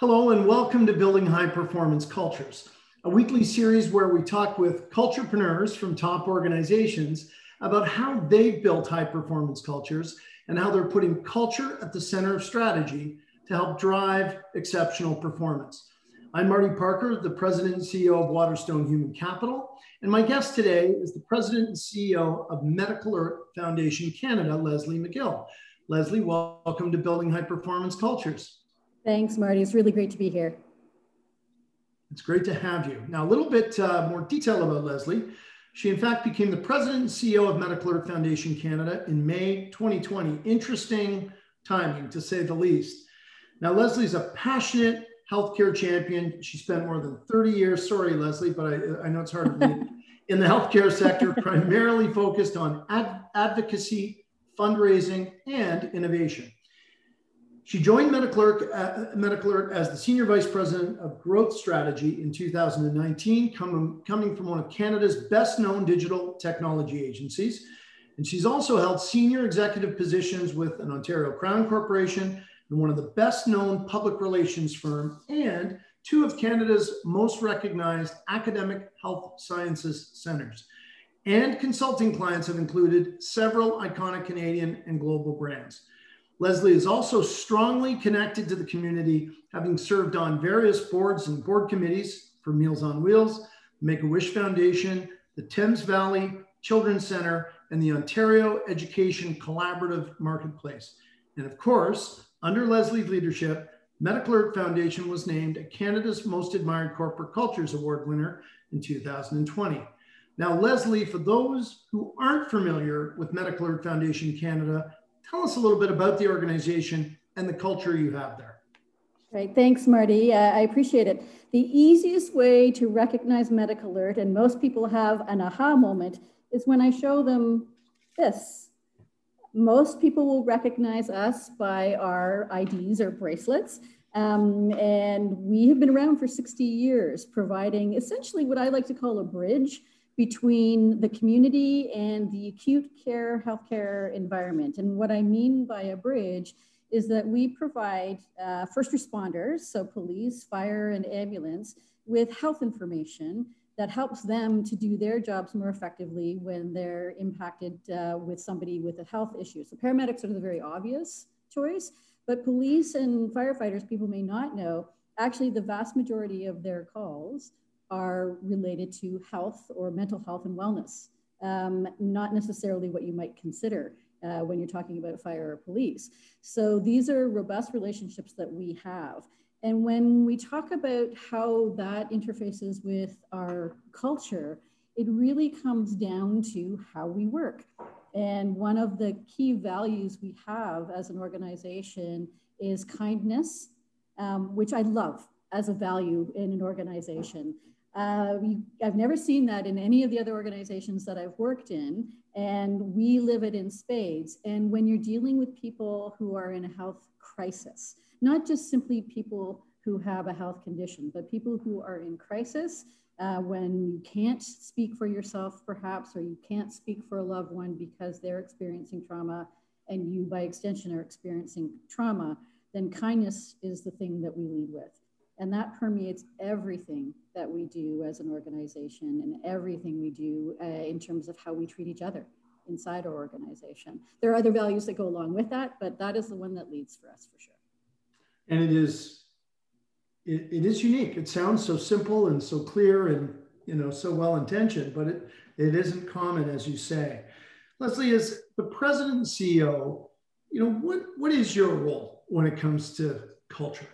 Hello, and welcome to Building High Performance Cultures, a weekly series where we talk with culturepreneurs from top organizations about how they've built high performance cultures and how they're putting culture at the center of strategy to help drive exceptional performance. I'm Marty Parker, the President and CEO of Waterstone Human Capital, and my guest today is the President and CEO of MedicAlert Foundation Canada, Leslie McGill. Leslie, welcome to Building High Performance Cultures. Thanks, Marty. It's really great to be here. It's great to have you. Now, a little bit uh, more detail about Leslie. She, in fact, became the president and CEO of MedicAlert Foundation Canada in May 2020. Interesting timing, to say the least. Now, Leslie's a passionate healthcare champion. She spent more than 30 years, sorry, Leslie, but I, I know it's hard to believe, in the healthcare sector, primarily focused on ad- advocacy, fundraising, and innovation. She joined MedicAlert, uh, as the Senior Vice President of Growth Strategy in 2019, coming, coming from one of Canada's best known digital technology agencies. And she's also held senior executive positions with an Ontario Crown Corporation and one of the best known public relations firm and two of Canada's most recognized academic health sciences centers. And consulting clients have included several iconic Canadian and global brands. Leslie is also strongly connected to the community, having served on various boards and board committees for Meals on Wheels, Make a Wish Foundation, the Thames Valley Children's Center, and the Ontario Education Collaborative Marketplace. And of course, under Leslie's leadership, MedicAlert Foundation was named a Canada's Most Admired Corporate Cultures Award winner in 2020. Now, Leslie, for those who aren't familiar with MedicAlert Foundation Canada, Tell us a little bit about the organization and the culture you have there. Right, thanks, Marty. Uh, I appreciate it. The easiest way to recognize MedicAlert, and most people have an aha moment, is when I show them this. Most people will recognize us by our IDs or bracelets. Um, and we have been around for 60 years, providing essentially what I like to call a bridge between the community and the acute care healthcare environment. And what I mean by a bridge is that we provide uh, first responders, so police, fire, and ambulance, with health information that helps them to do their jobs more effectively when they're impacted uh, with somebody with a health issue. So paramedics are the very obvious choice, but police and firefighters, people may not know, actually the vast majority of their calls are related to health or mental health and wellness, um, not necessarily what you might consider uh, when you're talking about fire or police. So these are robust relationships that we have. And when we talk about how that interfaces with our culture, it really comes down to how we work. And one of the key values we have as an organization is kindness, um, which I love as a value in an organization. Uh, we, I've never seen that in any of the other organizations that I've worked in, and we live it in spades. And when you're dealing with people who are in a health crisis, not just simply people who have a health condition, but people who are in crisis, uh, when you can't speak for yourself, perhaps, or you can't speak for a loved one because they're experiencing trauma and you, by extension, are experiencing trauma, then kindness is the thing that we lead with. And that permeates everything that we do as an organization and everything we do uh, in terms of how we treat each other inside our organization. There are other values that go along with that, but that is the one that leads for us for sure. And it is, it, it is unique. It sounds so simple and so clear and you know so well intentioned, but it it isn't common as you say. Leslie, as the president and CEO, you know what what is your role when it comes to culture?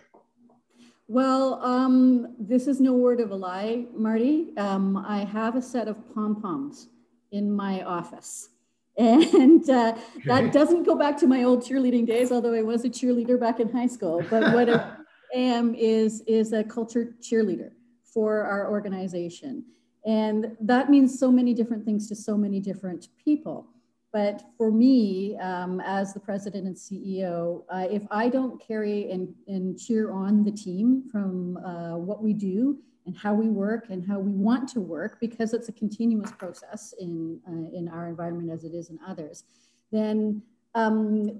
Well, um, this is no word of a lie, Marty. Um, I have a set of pom poms in my office. And uh, okay. that doesn't go back to my old cheerleading days, although I was a cheerleader back in high school. But what I am is, is a culture cheerleader for our organization. And that means so many different things to so many different people. But for me, um, as the president and CEO, uh, if I don't carry and, and cheer on the team from uh, what we do and how we work and how we want to work, because it's a continuous process in, uh, in our environment as it is in others, then um,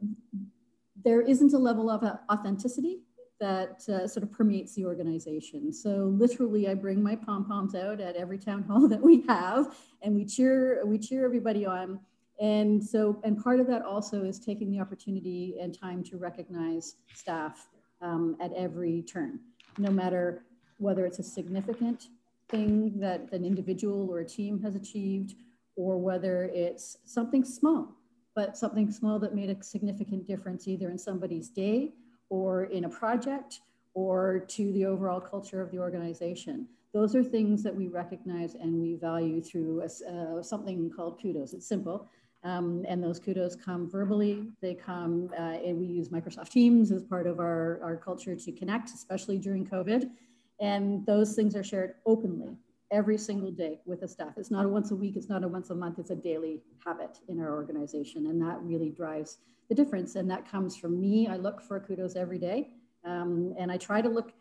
there isn't a level of authenticity that uh, sort of permeates the organization. So literally, I bring my pom poms out at every town hall that we have, and we cheer we cheer everybody on. And so, and part of that also is taking the opportunity and time to recognize staff um, at every turn, no matter whether it's a significant thing that an individual or a team has achieved, or whether it's something small, but something small that made a significant difference either in somebody's day or in a project or to the overall culture of the organization. Those are things that we recognize and we value through a, uh, something called kudos. It's simple. Um, and those kudos come verbally. They come, uh, and we use Microsoft Teams as part of our, our culture to connect, especially during COVID. And those things are shared openly every single day with the staff. It's not a once a week, it's not a once a month, it's a daily habit in our organization. And that really drives the difference. And that comes from me. I look for kudos every day. Um, and I try to look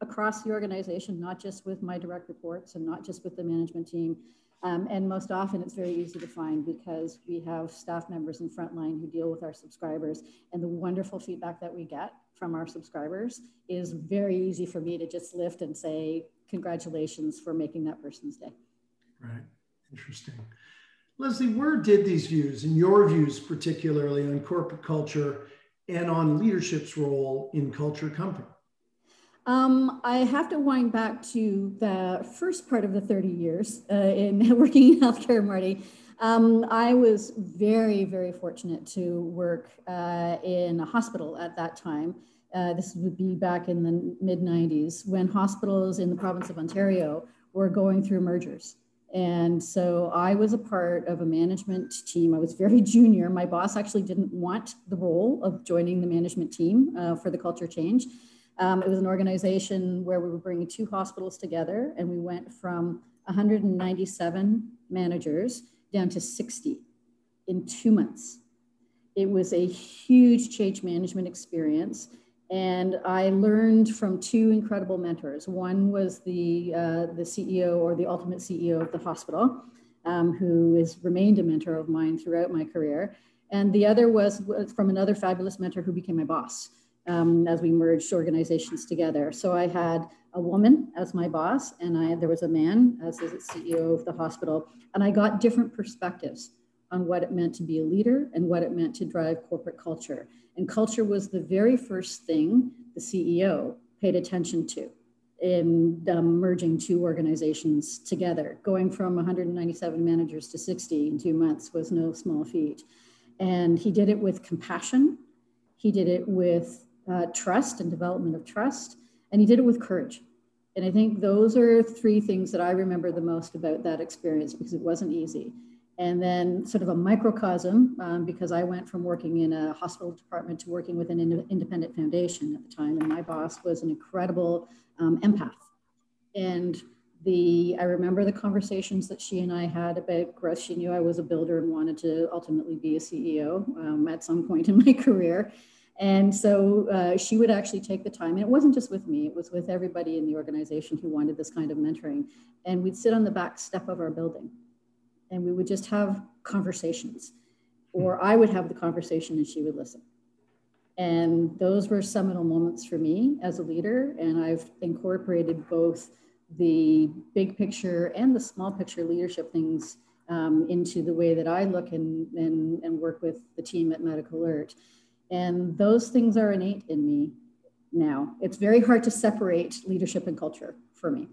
across the organization, not just with my direct reports and not just with the management team. Um, and most often it's very easy to find because we have staff members in frontline who deal with our subscribers. And the wonderful feedback that we get from our subscribers is very easy for me to just lift and say, congratulations for making that person's day. Right. Interesting. Leslie, where did these views and your views, particularly on corporate culture and on leadership's role in culture, come from? Um, I have to wind back to the first part of the 30 years uh, in working in healthcare, Marty. Um, I was very, very fortunate to work uh, in a hospital at that time. Uh, this would be back in the mid 90s when hospitals in the province of Ontario were going through mergers. And so I was a part of a management team. I was very junior. My boss actually didn't want the role of joining the management team uh, for the culture change. Um, it was an organization where we were bringing two hospitals together, and we went from 197 managers down to 60 in two months. It was a huge change management experience. And I learned from two incredible mentors. One was the, uh, the CEO or the ultimate CEO of the hospital, um, who has remained a mentor of mine throughout my career. And the other was, was from another fabulous mentor who became my boss um, as we merged organizations together. So I had a woman as my boss, and I, there was a man as the CEO of the hospital. And I got different perspectives on what it meant to be a leader and what it meant to drive corporate culture. And culture was the very first thing the CEO paid attention to in um, merging two organizations together. Going from 197 managers to 60 in two months was no small feat. And he did it with compassion, he did it with uh, trust and development of trust, and he did it with courage. And I think those are three things that I remember the most about that experience because it wasn't easy and then sort of a microcosm um, because I went from working in a hospital department to working with an in independent foundation at the time, and my boss was an incredible um, empath. And the I remember the conversations that she and I had about growth. She knew I was a builder and wanted to ultimately be a CEO um, at some point in my career. And so uh, she would actually take the time, and it wasn't just with me, it was with everybody in the organization who wanted this kind of mentoring. And we'd sit on the back step of our building and we would just have conversations or i would have the conversation and she would listen and those were seminal moments for me as a leader and i've incorporated both the big picture and the small picture leadership things um, into the way that i look and, and, and work with the team at MedicAlert and those things are innate in me now. It's very hard to separate leadership and culture for me.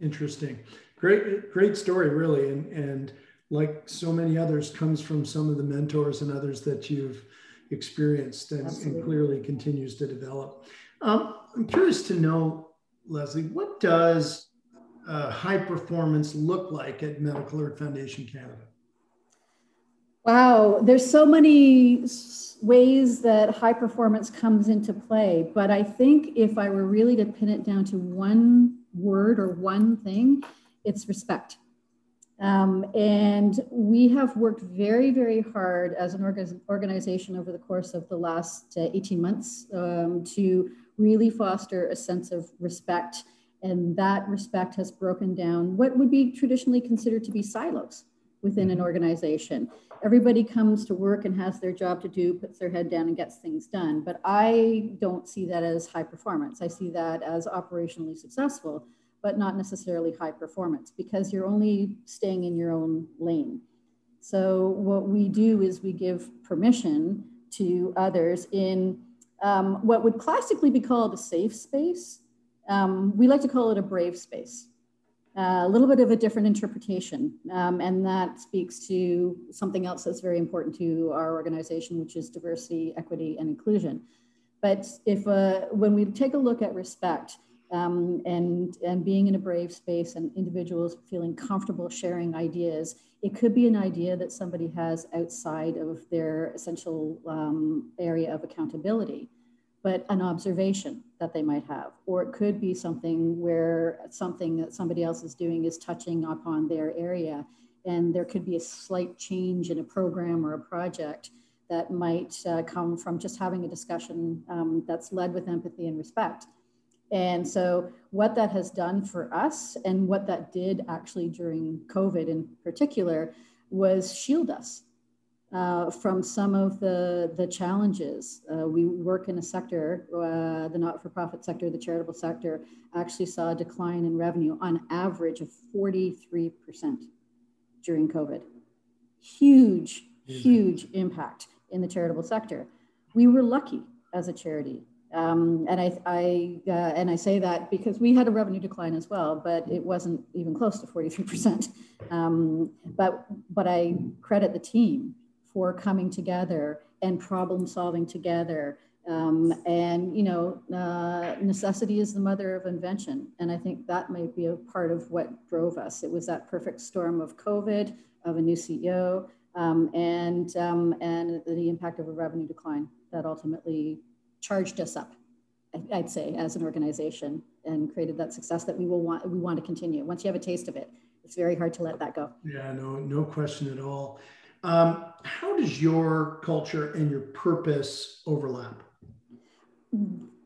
Interesting. Great great story really. And and like so many others comes from some of the mentors and others that you've experienced and, and clearly continues to develop. Um, i'm curious to know leslie what does uh, high performance look like at MedicAlert foundation canada wow there's so many ways that high performance comes into play but i think if i were really to pin it down to one word or one thing it's respect. Um, and we have worked very, very hard as an organization over the course of the last uh, 18 months um, to really foster a sense of respect. And that respect has broken down what would be traditionally considered to be silos within an organization. Everybody comes to work and has their job to do, puts their head down and gets things done. But I don't see that as high performance. I see that as operationally successful, but not necessarily high performance because you're only staying in your own lane. So what we do is we give permission to others in um, what would classically be called a safe space. Um, we like to call it a brave space a little bit of a different interpretation. Um, and that speaks to something else that's very important to our organization, which is diversity, equity, and inclusion. But if uh, when we take a look at respect um, and, and being in a brave space and individuals feeling comfortable sharing ideas, it could be an idea that somebody has outside of their essential um, area of accountability but an observation that they might have. Or it could be something where something that somebody else is doing is touching upon their area. And there could be a slight change in a program or a project that might uh, come from just having a discussion um, that's led with empathy and respect. And so, what that has done for us, and what that did actually during COVID in particular, was shield us uh, from some of the, the challenges. Uh, we work in a sector, uh, the not-for-profit sector, the charitable sector, actually saw a decline in revenue on average of 43% during COVID. Huge, huge impact in the charitable sector. We were lucky as a charity. Um, and I, I uh, and I say that because we had a revenue decline as well, but it wasn't even close to 43%. Um, but but I credit the team for coming together and problem solving together. Um, and you know, uh, necessity is the mother of invention, and I think that might be a part of what drove us. It was that perfect storm of COVID, of a new CEO, um, and um, and the impact of a revenue decline that ultimately charged us up. I'd say as an organization and created that success that we will want we want to continue. Once you have a taste of it, it's very hard to let that go. Yeah, no, no question at all. Um, how does your culture and your purpose overlap?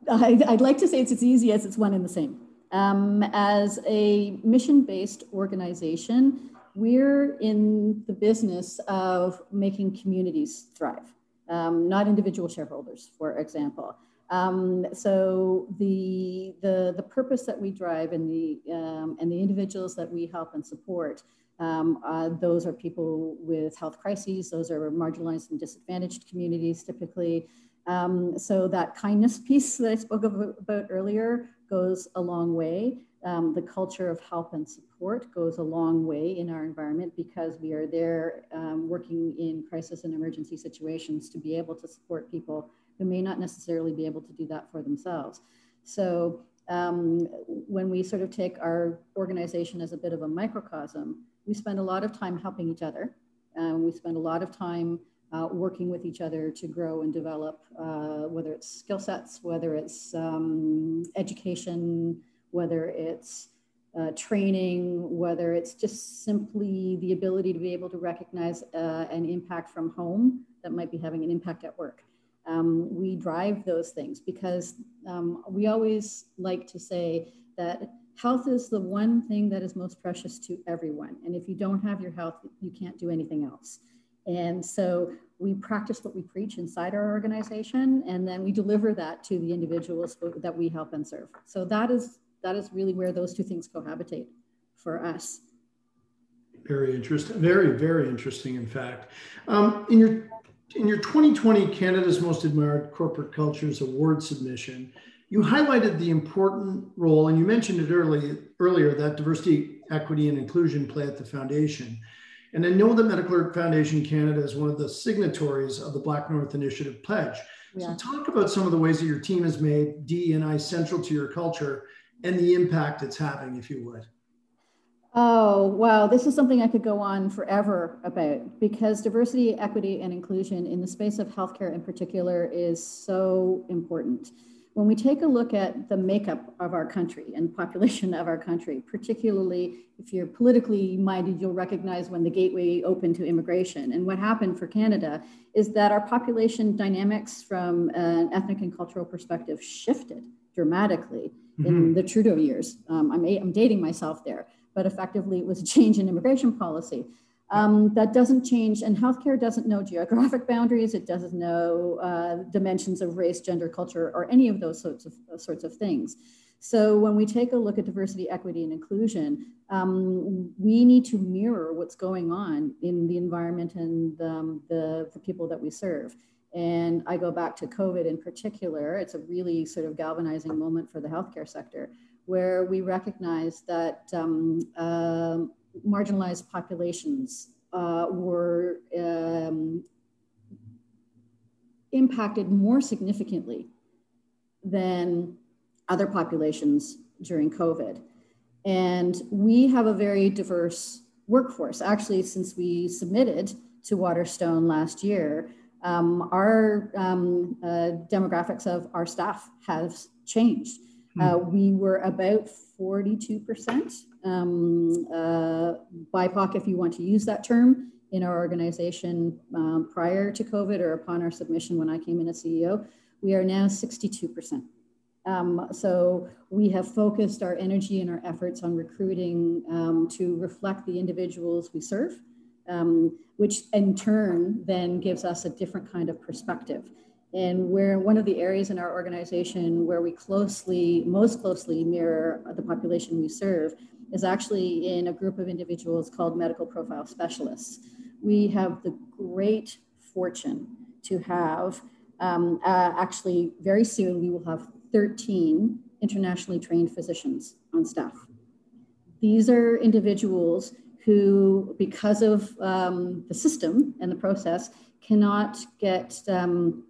I, would like to say it's as easy as it's one and the same. Um, as a mission based organization, we're in the business of making communities thrive, um, not individual shareholders, for example. Um, so the, the, the purpose that we drive and the, um, and the individuals that we help and support um, uh, those are people with health crises. Those are marginalized and disadvantaged communities typically. Um, so that kindness piece that I spoke about earlier goes a long way. Um, the culture of help and support goes a long way in our environment because we are there um, working in crisis and emergency situations to be able to support people who may not necessarily be able to do that for themselves. So um, when we sort of take our organization as a bit of a microcosm, we spend a lot of time helping each other. Um, we spend a lot of time uh, working with each other to grow and develop, uh, whether it's skill sets, whether it's um, education, whether it's uh, training, whether it's just simply the ability to be able to recognize uh, an impact from home that might be having an impact at work. Um, we drive those things because um, we always like to say that health is the one thing that is most precious to everyone. And if you don't have your health, you can't do anything else. And so we practice what we preach inside our organization, and then we deliver that to the individuals that we help and serve. So that is that is really where those two things cohabitate for us. Very interesting. Very very interesting. In fact, um, in your in your 2020 Canada's Most Admired Corporate Cultures Award submission, you highlighted the important role, and you mentioned it early, earlier, that diversity, equity, and inclusion play at the foundation. And I know that MedicAlert Foundation Canada is one of the signatories of the BlackNorth Initiative Pledge. Yeah. So talk about some of the ways that your team has made DEI central to your culture and the impact it's having, if you would. Oh, wow. This is something I could go on forever about because diversity, equity, and inclusion in the space of healthcare in particular is so important when we take a look at the makeup of our country and population of our country, particularly if you're politically minded, you'll recognize when the gateway opened to immigration. And what happened for Canada is that our population dynamics from an ethnic and cultural perspective shifted dramatically mm-hmm. in the Trudeau years. Um, I'm, I'm dating myself there, but effectively it was a change in immigration policy. Um, that doesn't change, and healthcare doesn't know geographic boundaries. It doesn't know uh, dimensions of race, gender, culture, or any of those sorts of uh, sorts of things. So when we take a look at diversity, equity, and inclusion, um, we need to mirror what's going on in the environment and um, the, the people that we serve. And I go back to COVID in particular. It's a really sort of galvanizing moment for the healthcare sector, where we recognize that um, uh, marginalized populations uh, were um, impacted more significantly than other populations during COVID. And we have a very diverse workforce. Actually, since we submitted to Waterstone last year, um, our um, uh, demographics of our staff have changed. Hmm. Uh, we were about 42% um, uh, BIPOC, if you want to use that term, in our organization um, prior to COVID or upon our submission when I came in as CEO. We are now 62%. Um, so we have focused our energy and our efforts on recruiting um, to reflect the individuals we serve, um, which in turn then gives us a different kind of perspective. And where one of the areas in our organization where we closely, most closely mirror the population we serve is actually in a group of individuals called medical profile specialists. We have the great fortune to have um, uh, actually very soon we will have 13 internationally trained physicians on staff. These are individuals who, because of um, the system and the process, cannot get um,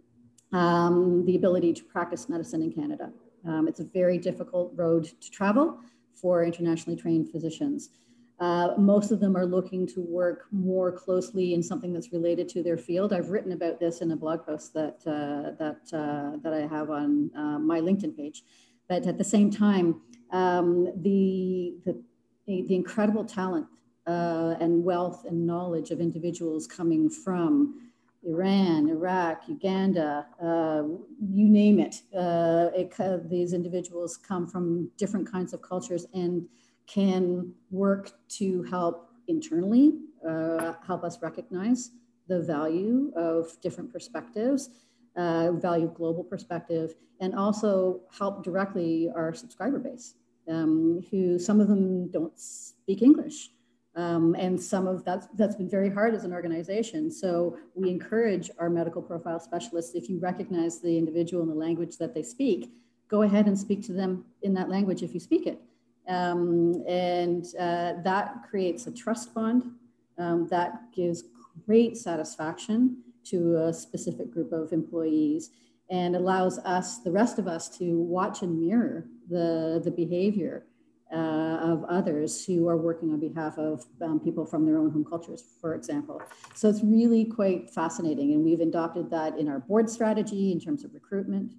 um, the ability to practice medicine in Canada. Um, it's a very difficult road to travel for internationally trained physicians. Uh, most of them are looking to work more closely in something that's related to their field. I've written about this in a blog post that uh, that uh, that I have on uh, my LinkedIn page. But at the same time, um, the, the the incredible talent uh, and wealth and knowledge of individuals coming from Iran, Iraq, Uganda, uh, you name it. it. These individuals come from different kinds of cultures and can work to help internally, uh, help us recognize the value of different perspectives, uh, value global perspective, and also help directly our subscriber base, um, who some of them don't speak English. Um, and some of that's that's been very hard as an organization. So we encourage our medical profile specialists, if you recognize the individual in the language that they speak, go ahead and speak to them in that language if you speak it. Um, and uh, that creates a trust bond um, that gives great satisfaction to a specific group of employees and allows us, the rest of us, to watch and mirror the, the behavior uh, of others who are working on behalf of um, people from their own home cultures, for example. So it's really quite fascinating. And we've adopted that in our board strategy in terms of recruitment.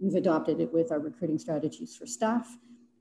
We've adopted it with our recruiting strategies for staff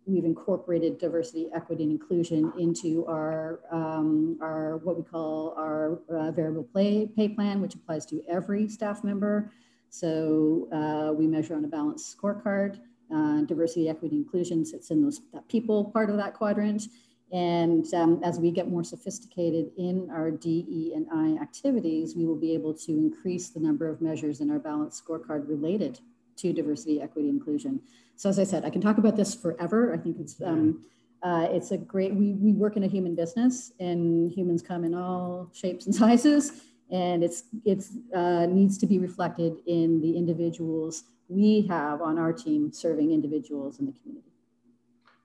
we've incorporated diversity, equity, and inclusion into our, um, our what we call our uh, variable pay, pay plan, which applies to every staff member. So uh, we measure on a balanced scorecard. Uh, diversity, equity, inclusion sits in those that people part of that quadrant. And um, as we get more sophisticated in our DE and I activities, we will be able to increase the number of measures in our balanced scorecard related to diversity, equity, inclusion. So as I said, I can talk about this forever. I think it's um, uh, it's a great. We we work in a human business, and humans come in all shapes and sizes, and it's it's uh, needs to be reflected in the individuals we have on our team serving individuals in the community.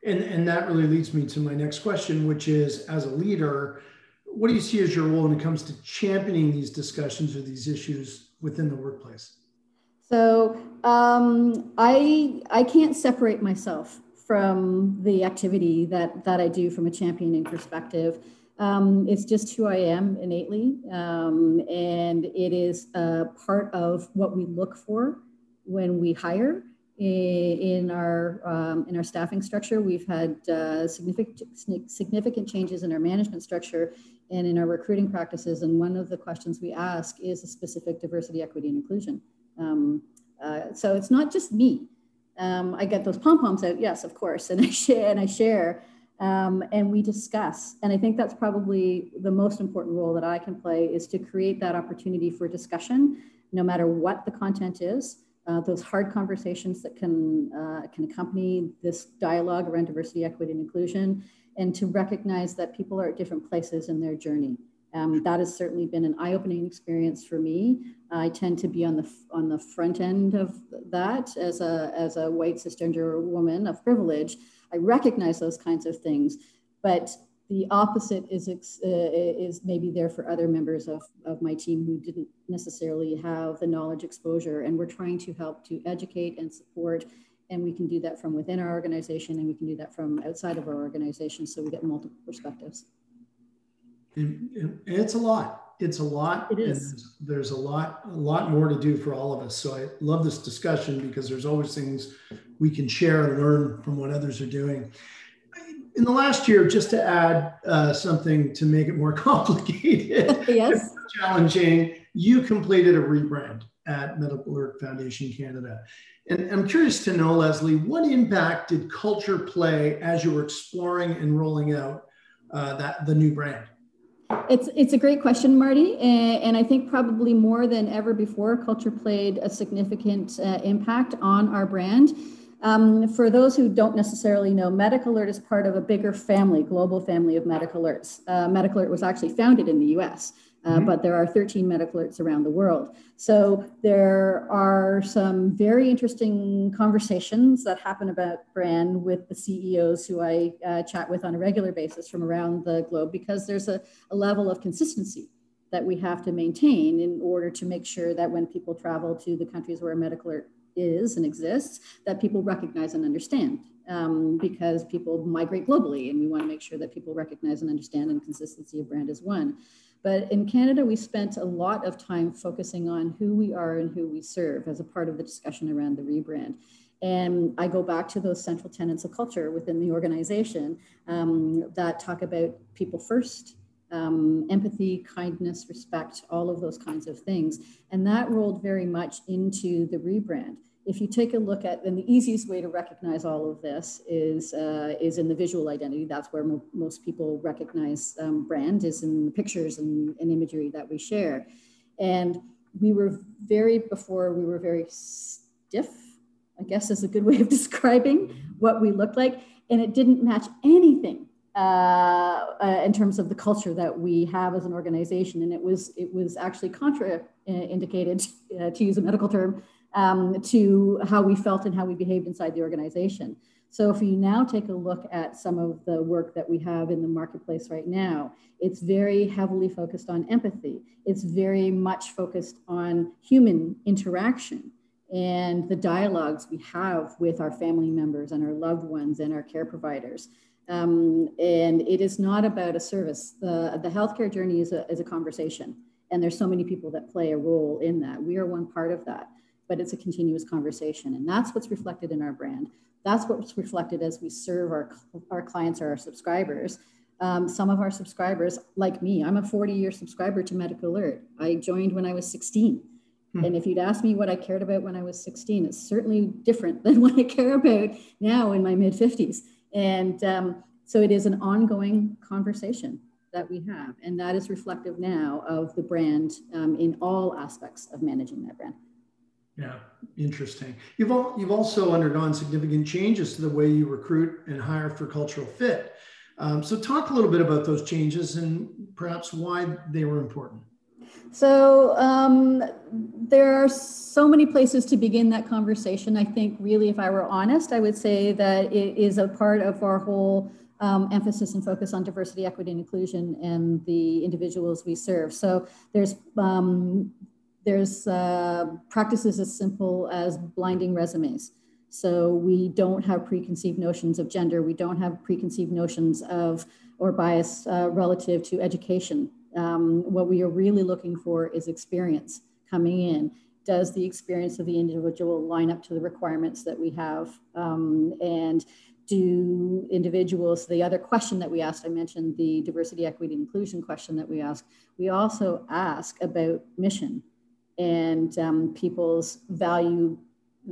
And and that really leads me to my next question, which is as a leader. What do you see as your role when it comes to championing these discussions or these issues within the workplace? So um, I I can't separate myself from the activity that that I do from a championing perspective. Um, it's just who I am innately, um, and it is a part of what we look for when we hire in our um, in our staffing structure. We've had uh, significant significant changes in our management structure and in our recruiting practices. And one of the questions we ask is a specific diversity, equity, and inclusion um, uh, so it's not just me. Um, I get those pom poms out, yes, of course, and I share and I share. Um, and we discuss. And I think that's probably the most important role that I can play is to create that opportunity for discussion, no matter what the content is. Uh, those hard conversations that can uh, can accompany this dialogue around diversity, equity, and inclusion, and to recognize that people are at different places in their journey. Um, that has certainly been an eye-opening experience for me. I tend to be on the on the front end of that as a as a white cisgender woman of privilege. I recognize those kinds of things, but the opposite is uh, is maybe there for other members of, of my team who didn't necessarily have the knowledge exposure, and we're trying to help to educate and support. And we can do that from within our organization, and we can do that from outside of our organization, so we get multiple perspectives. And, it's a lot. It's a lot. It is. there's a lot, a lot more to do for all of us. So I love this discussion because there's always things we can share and learn from what others are doing. In the last year, just to add uh, something to make it more complicated, yes, challenging, you completed a rebrand at MedicAlert Foundation Canada. And I'm curious to know, Leslie, what impact did culture play as you were exploring and rolling out uh, that the new brand? It's it's a great question, Marty, and, and, I think probably more than ever before, culture played a significant uh, impact on our brand. Um, for those who don't necessarily know, MedicAlert is part of a bigger family, global family of MedicAlerts. Uh, MedicAlert was actually founded in the U.S. Uh, mm-hmm. but there are 13 MedicAlerts around the world. So there are some very interesting conversations that happen about brand with the CEOs who I uh, chat with on a regular basis from around the globe because there's a, a level of consistency that we have to maintain in order to make sure that when people travel to the countries where MedicAlert is and exists, that people recognize and understand. Um, because people migrate globally, and we want to make sure that people recognize and understand, and consistency of brand is one. But in Canada, we spent a lot of time focusing on who we are and who we serve as a part of the discussion around the rebrand. And I go back to those central tenets of culture within the organization um, that talk about people first, um, empathy, kindness, respect, all of those kinds of things. And that rolled very much into the rebrand if you take a look at, and the easiest way to recognize all of this is, uh, is in the visual identity. That's where mo most people recognize um, brand is in the pictures and, and, imagery that we share. And we were very, before we were very stiff, I guess is a good way of describing what we looked like. And it didn't match anything uh, uh, in terms of the culture that we have as an organization. And it was, it was actually contraindicated, uh, to use a medical term, um, to how we felt and how we behaved inside the organization. So if you now take a look at some of the work that we have in the marketplace right now, it's very heavily focused on empathy. It's very much focused on human interaction and the dialogues we have with our family members and our loved ones and our care providers. Um, and it is not about a service. The, the healthcare journey is a, is a conversation, and there's so many people that play a role in that. We are one part of that but it's a continuous conversation. And that's what's reflected in our brand. That's what's reflected as we serve our, our clients or our subscribers. Um, some of our subscribers, like me, I'm a 40 year subscriber to MedicAlert. I joined when I was 16. Hmm. And if you'd asked me what I cared about when I was 16, it's certainly different than what I care about now in my mid 50s. And um, so it is an ongoing conversation that we have. And that is reflective now of the brand um, in all aspects of managing that brand. Yeah, interesting. You've all, you've also undergone significant changes to the way you recruit and hire for cultural fit. Um, so talk a little bit about those changes and perhaps why they were important. So um, there are so many places to begin that conversation. I think really, if I were honest, I would say that it is a part of our whole um, emphasis and focus on diversity, equity, and inclusion and the individuals we serve. So there's um, there's uh, practices as simple as blinding resumes. So we don't have preconceived notions of gender. We don't have preconceived notions of or bias uh, relative to education. Um, what we are really looking for is experience coming in. Does the experience of the individual line up to the requirements that we have? Um, and do individuals, the other question that we asked, I mentioned the diversity, equity, inclusion question that we ask. We also ask about mission and um, people's value,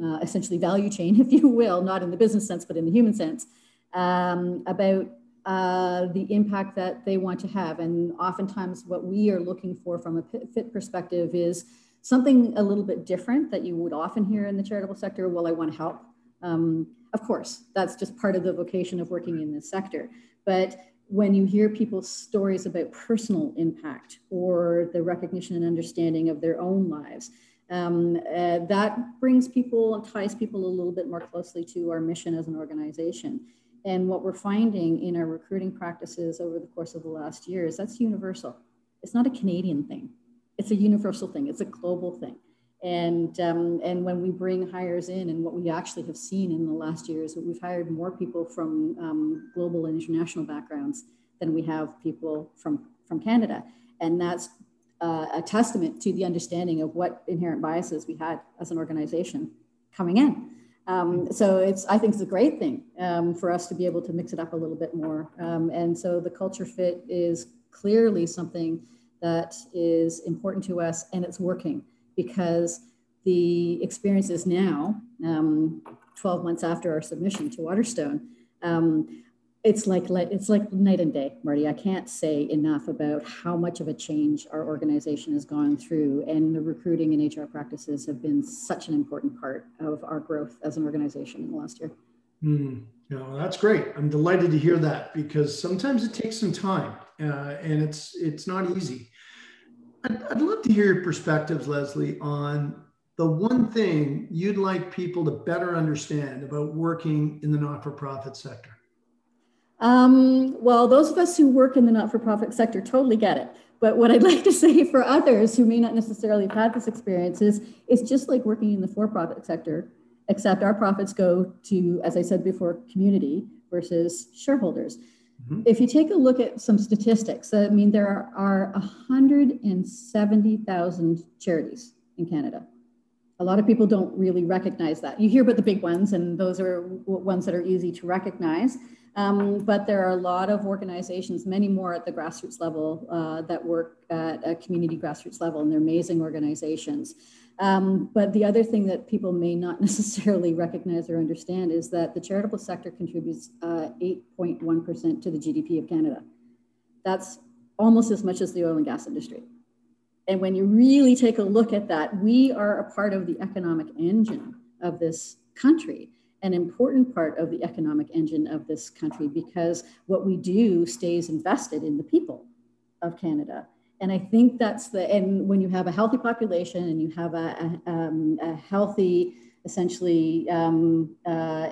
uh, essentially value chain, if you will, not in the business sense, but in the human sense, um, about uh, the impact that they want to have. And oftentimes, what we are looking for from a fit perspective is something a little bit different that you would often hear in the charitable sector. Well, I want to help. Um, of course, that's just part of the vocation of working in this sector. But when you hear people's stories about personal impact or the recognition and understanding of their own lives, um, uh, that brings people and ties people a little bit more closely to our mission as an organization. And what we're finding in our recruiting practices over the course of the last year is that's universal. It's not a Canadian thing. It's a universal thing. It's a global thing. And, um, and when we bring hires in, and what we actually have seen in the last year is that we've hired more people from um, global and international backgrounds than we have people from, from Canada. And that's uh, a testament to the understanding of what inherent biases we had as an organization coming in. Um, so it's, I think it's a great thing um, for us to be able to mix it up a little bit more. Um, and so the culture fit is clearly something that is important to us and it's working because the experiences now, um, 12 months after our submission to Waterstone, um, it's like it's like night and day, Marty. I can't say enough about how much of a change our organization has gone through, and the recruiting and HR practices have been such an important part of our growth as an organization in the last year. Mm, that's great. I'm delighted to hear that because sometimes it takes some time, uh, and it's it's not easy. I'd, I'd love to hear your perspectives, Leslie, on the one thing you'd like people to better understand about working in the not-for-profit sector. Um, well, those of us who work in the not-for-profit sector totally get it. But what I'd like to say for others who may not necessarily have had this experience is it's just like working in the for-profit sector, except our profits go to, as I said before, community versus shareholders. Mm-hmm. If you take a look at some statistics, I mean, there are, are 170,000 charities in Canada. A lot of people don't really recognize that. You hear about the big ones, and those are ones that are easy to recognize. Um, but there are a lot of organizations, many more at the grassroots level, uh, that work at a community grassroots level, and they're amazing organizations. Um, but the other thing that people may not necessarily recognize or understand is that the charitable sector contributes 8.1% uh, to the GDP of Canada. That's almost as much as the oil and gas industry. And when you really take a look at that, we are a part of the economic engine of this country, an important part of the economic engine of this country, because what we do stays invested in the people of Canada and I think that's the, and when you have a healthy population and you have a, a, um, a healthy, essentially, um, uh,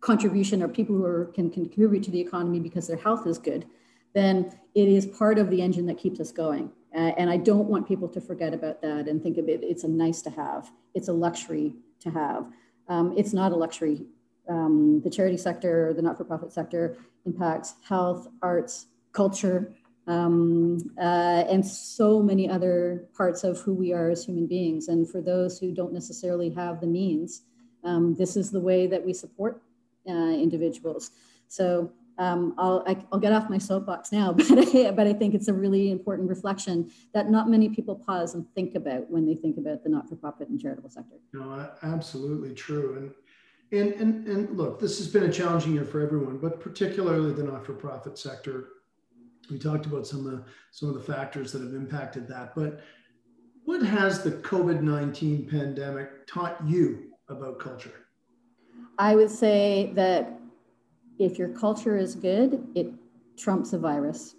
contribution or people who are, can contribute to the economy because their health is good, then it is part of the engine that keeps us going. Uh, and I don't want people to forget about that and think of it, it's a nice to have, it's a luxury to have. Um, it's not a luxury. Um, the charity sector, the not for profit sector impacts health, arts, culture, um, uh, and so many other parts of who we are as human beings. And for those who don't necessarily have the means, um, this is the way that we support uh, individuals. So um, I'll, I, will get off my soapbox now, but I, but I think it's a really important reflection that not many people pause and think about when they think about the not-for-profit and charitable sector. No, absolutely true. And and, and, and look, this has been a challenging year for everyone, but particularly the not-for-profit sector we talked about some of the, some of the factors that have impacted that, but what has the COVID 19 pandemic taught you about culture? I would say that if your culture is good, it trumps a virus.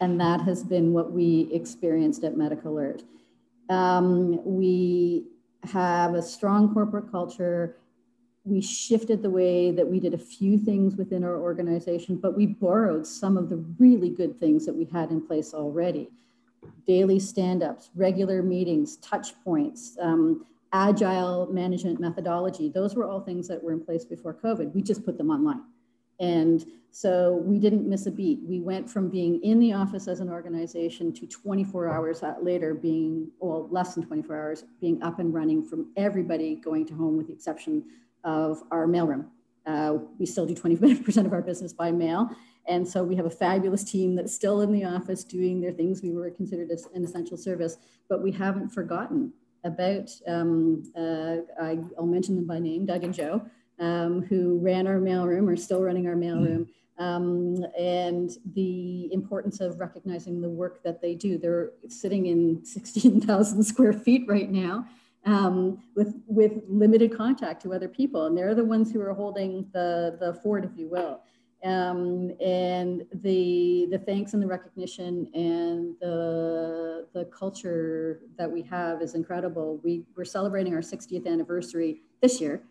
And that has been what we experienced at MedicAlert. Um, we have a strong corporate culture we shifted the way that we did a few things within our organization, but we borrowed some of the really good things that we had in place already. Daily stand-ups, regular meetings, touch points, um, agile management methodology. Those were all things that were in place before COVID. We just put them online. And so we didn't miss a beat. We went from being in the office as an organization to 24 hours later being, well, less than 24 hours, being up and running from everybody going to home with the exception of our mailroom. Uh, we still do 25% of our business by mail. And so we have a fabulous team that's still in the office doing their things. We were considered as an essential service, but we haven't forgotten about, um, uh, I, will mention them by name, Doug and Joe, um, who ran our mailroom, or still running our mailroom, um, and the importance of recognizing the work that they do. They're sitting in 16,000 square feet right now um, with, with limited contact to other people. And they're the ones who are holding the, the fort, if you will. Um, and the, the thanks and the recognition and the, the culture that we have is incredible. We, we're celebrating our 60th anniversary this year.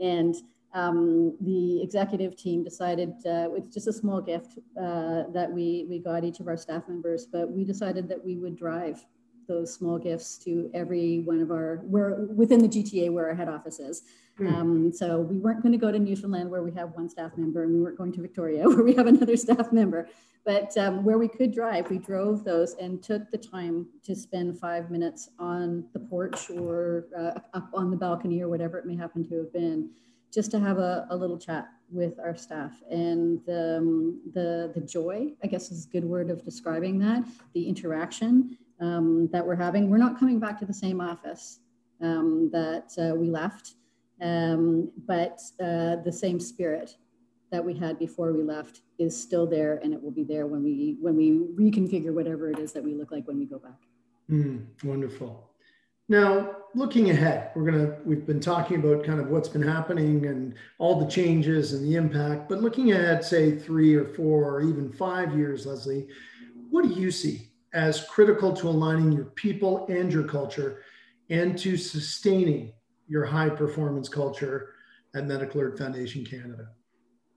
And um, the executive team decided uh, it's just a small gift uh, that we, we got each of our staff members, but we decided that we would drive those small gifts to every one of our, where within the GTA where our head office is. Mm. Um, so we weren't going to go to Newfoundland where we have one staff member and we weren't going to Victoria where we have another staff member. But um, where we could drive, we drove those and took the time to spend five minutes on the porch or uh, up on the balcony or whatever it may happen to have been just to have a, a little chat with our staff and the, um, the, the joy, I guess is a good word of describing that, the interaction um, that we're having. We're not coming back to the same office um, that uh, we left, um, but uh, the same spirit that we had before we left is still there and it will be there when we when we reconfigure whatever it is that we look like when we go back. Mm, wonderful. Now, looking ahead, we're to, we've been talking about kind of what's been happening and all the changes and the impact, but looking ahead, say three or four or even five years, Leslie, what do you see as critical to aligning your people and your culture and to sustaining your high performance culture at MedicAlert Foundation Canada?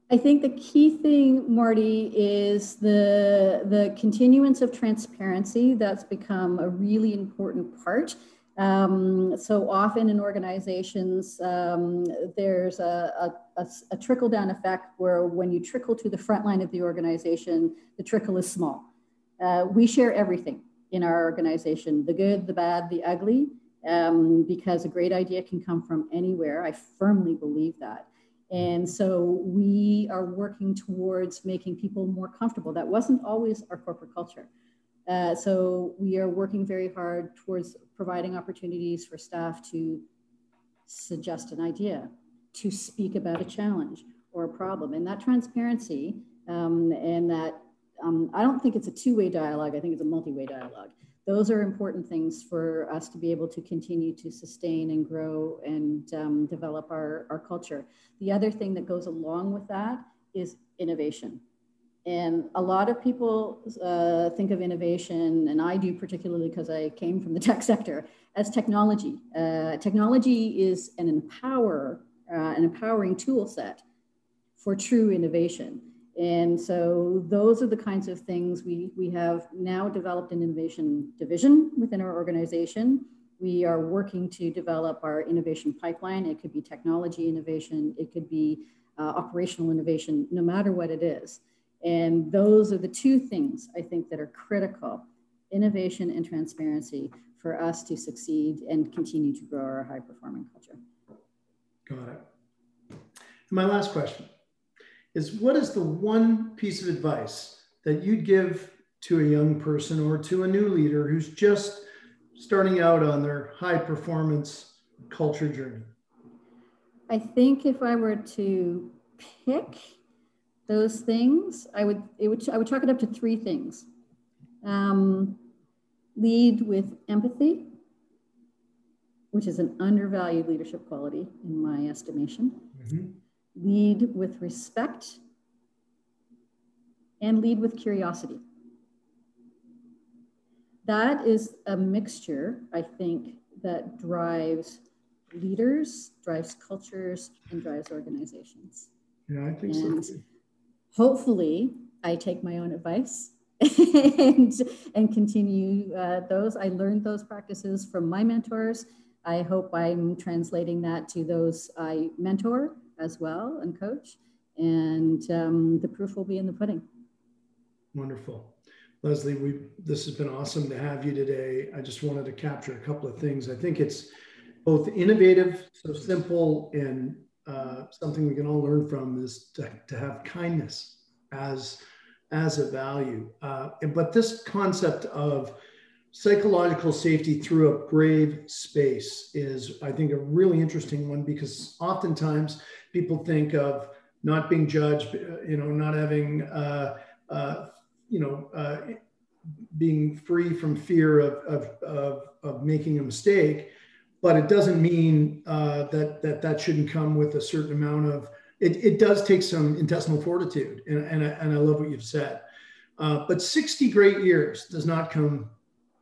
I think the key thing, Marty, is the the continuance of transparency. That's become a really important part um, so often in organizations, um, there's a, a, a, trickle down effect where when you trickle to the front line of the organization, the trickle is small. Uh, we share everything in our organization, the good, the bad, the ugly, um, because a great idea can come from anywhere. I firmly believe that. And so we are working towards making people more comfortable. That wasn't always our corporate culture. Uh, so we are working very hard towards providing opportunities for staff to suggest an idea, to speak about a challenge or a problem. And that transparency um, and that, um, I don't think it's a two-way dialogue, I think it's a multi-way dialogue. Those are important things for us to be able to continue to sustain and grow and um, develop our, our culture. The other thing that goes along with that is innovation and a lot of people uh, think of innovation, and I do particularly because I came from the tech sector, as technology. Uh, technology is an empower, uh, an empowering tool set for true innovation. And so those are the kinds of things we, we have now developed an innovation division within our organization. We are working to develop our innovation pipeline. It could be technology innovation, it could be uh, operational innovation, no matter what it is. And those are the two things I think that are critical innovation and transparency for us to succeed and continue to grow our high performing culture. Got it. My last question is what is the one piece of advice that you'd give to a young person or to a new leader who's just starting out on their high performance culture journey? I think if I were to pick those things, I would, it would, I would chalk it up to three things. Um, lead with empathy, which is an undervalued leadership quality in my estimation. Mm-hmm. Lead with respect and lead with curiosity. That is a mixture, I think, that drives leaders, drives cultures, and drives organizations. Yeah, I think and so hopefully I take my own advice and, and continue uh, those. I learned those practices from my mentors. I hope I'm translating that to those I mentor as well and coach. And um, the proof will be in the pudding. Wonderful. Leslie, we this has been awesome to have you today. I just wanted to capture a couple of things. I think it's both innovative, so simple, and uh, something we can all learn from is to, to have kindness as as a value. Uh, but this concept of psychological safety through a brave space is, I think, a really interesting one because oftentimes people think of not being judged, you know, not having, uh, uh, you know, uh, being free from fear of, of, of, of, making a mistake. But it doesn't mean uh, that, that that shouldn't come with a certain amount of, it, it does take some intestinal fortitude. And, and, I, and I love what you've said. Uh, but 60 great years does not come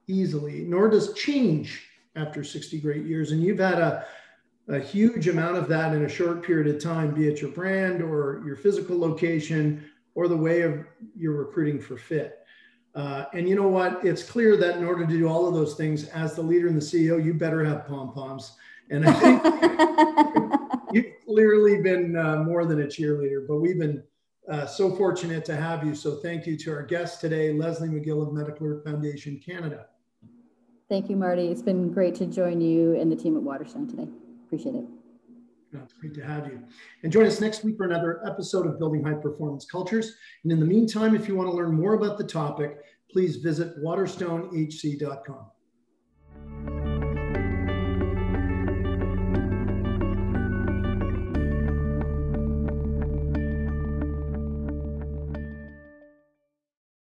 easily, nor does change after 60 great years. And you've had a, a huge amount of that in a short period of time, be it your brand or your physical location or the way of your recruiting for fit. Uh, and you know what? It's clear that in order to do all of those things, as the leader and the CEO, you better have pom poms. And I think you've clearly been uh, more than a cheerleader, but we've been uh, so fortunate to have you. So thank you to our guest today, Leslie McGill of MedicAlert Foundation Canada. Thank you, Marty. It's been great to join you and the team at Waterstone today. Appreciate it. It's great to have you. And join us next week for another episode of Building High Performance Cultures. And in the meantime, if you want to learn more about the topic, please visit waterstonehc.com.